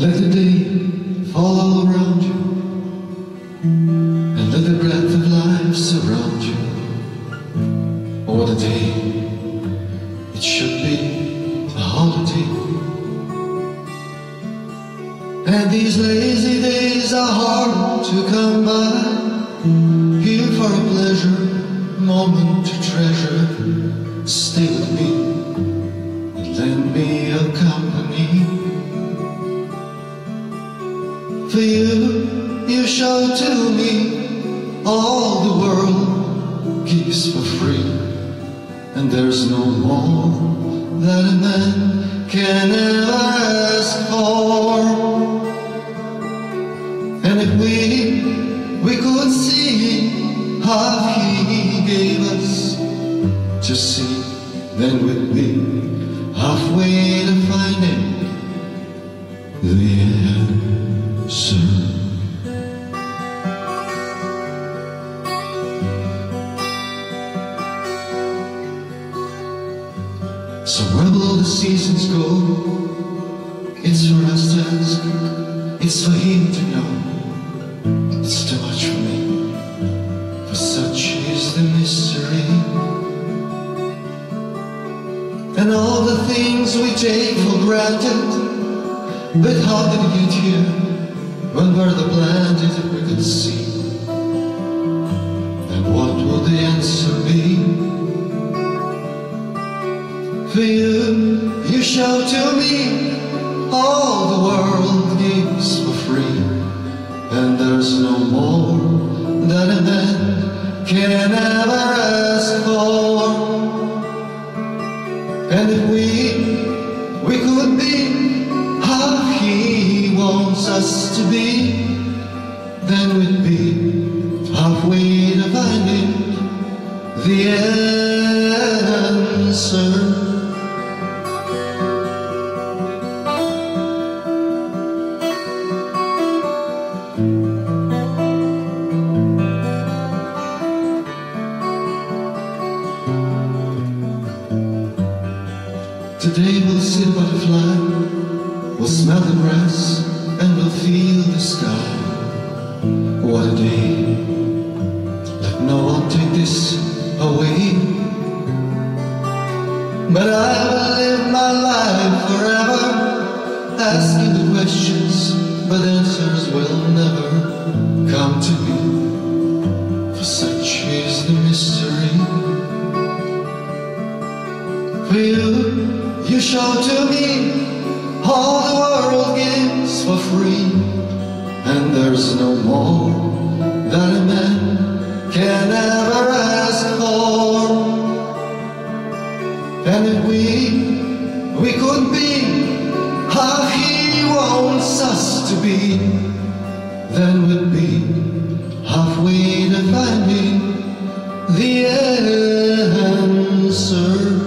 Let the day fall all around you, and let the breath of life surround you. Oh, What a day! It should be a holiday. And these lazy days are hard to come by. Here for a pleasure, moment to treasure. Stay with me all the world gives for free, and there's no more that a man can ever ask for. And if we, we could see how he gave us to see, then we'd be halfway to finding the answer. Seasons go? It's for us to ask, it's for him to know. It's too much for me, for such is the mystery. And all the things we take for granted, but how did we get here? When we're the planet we could see? And what will the answer For you, you show to me all the world gives for free, and there's no more that a man can ever ask for. And if we, we could be how he wants us to be, then we'd be halfway to finding the answer. Asking the questions, but answers will never come to me. For such is the mystery. For you, you show to me all the world gives for free, and there's no more that a man can ever ask for. And if we, we could be how he wants us to be, then we'd be halfway to finding the answer.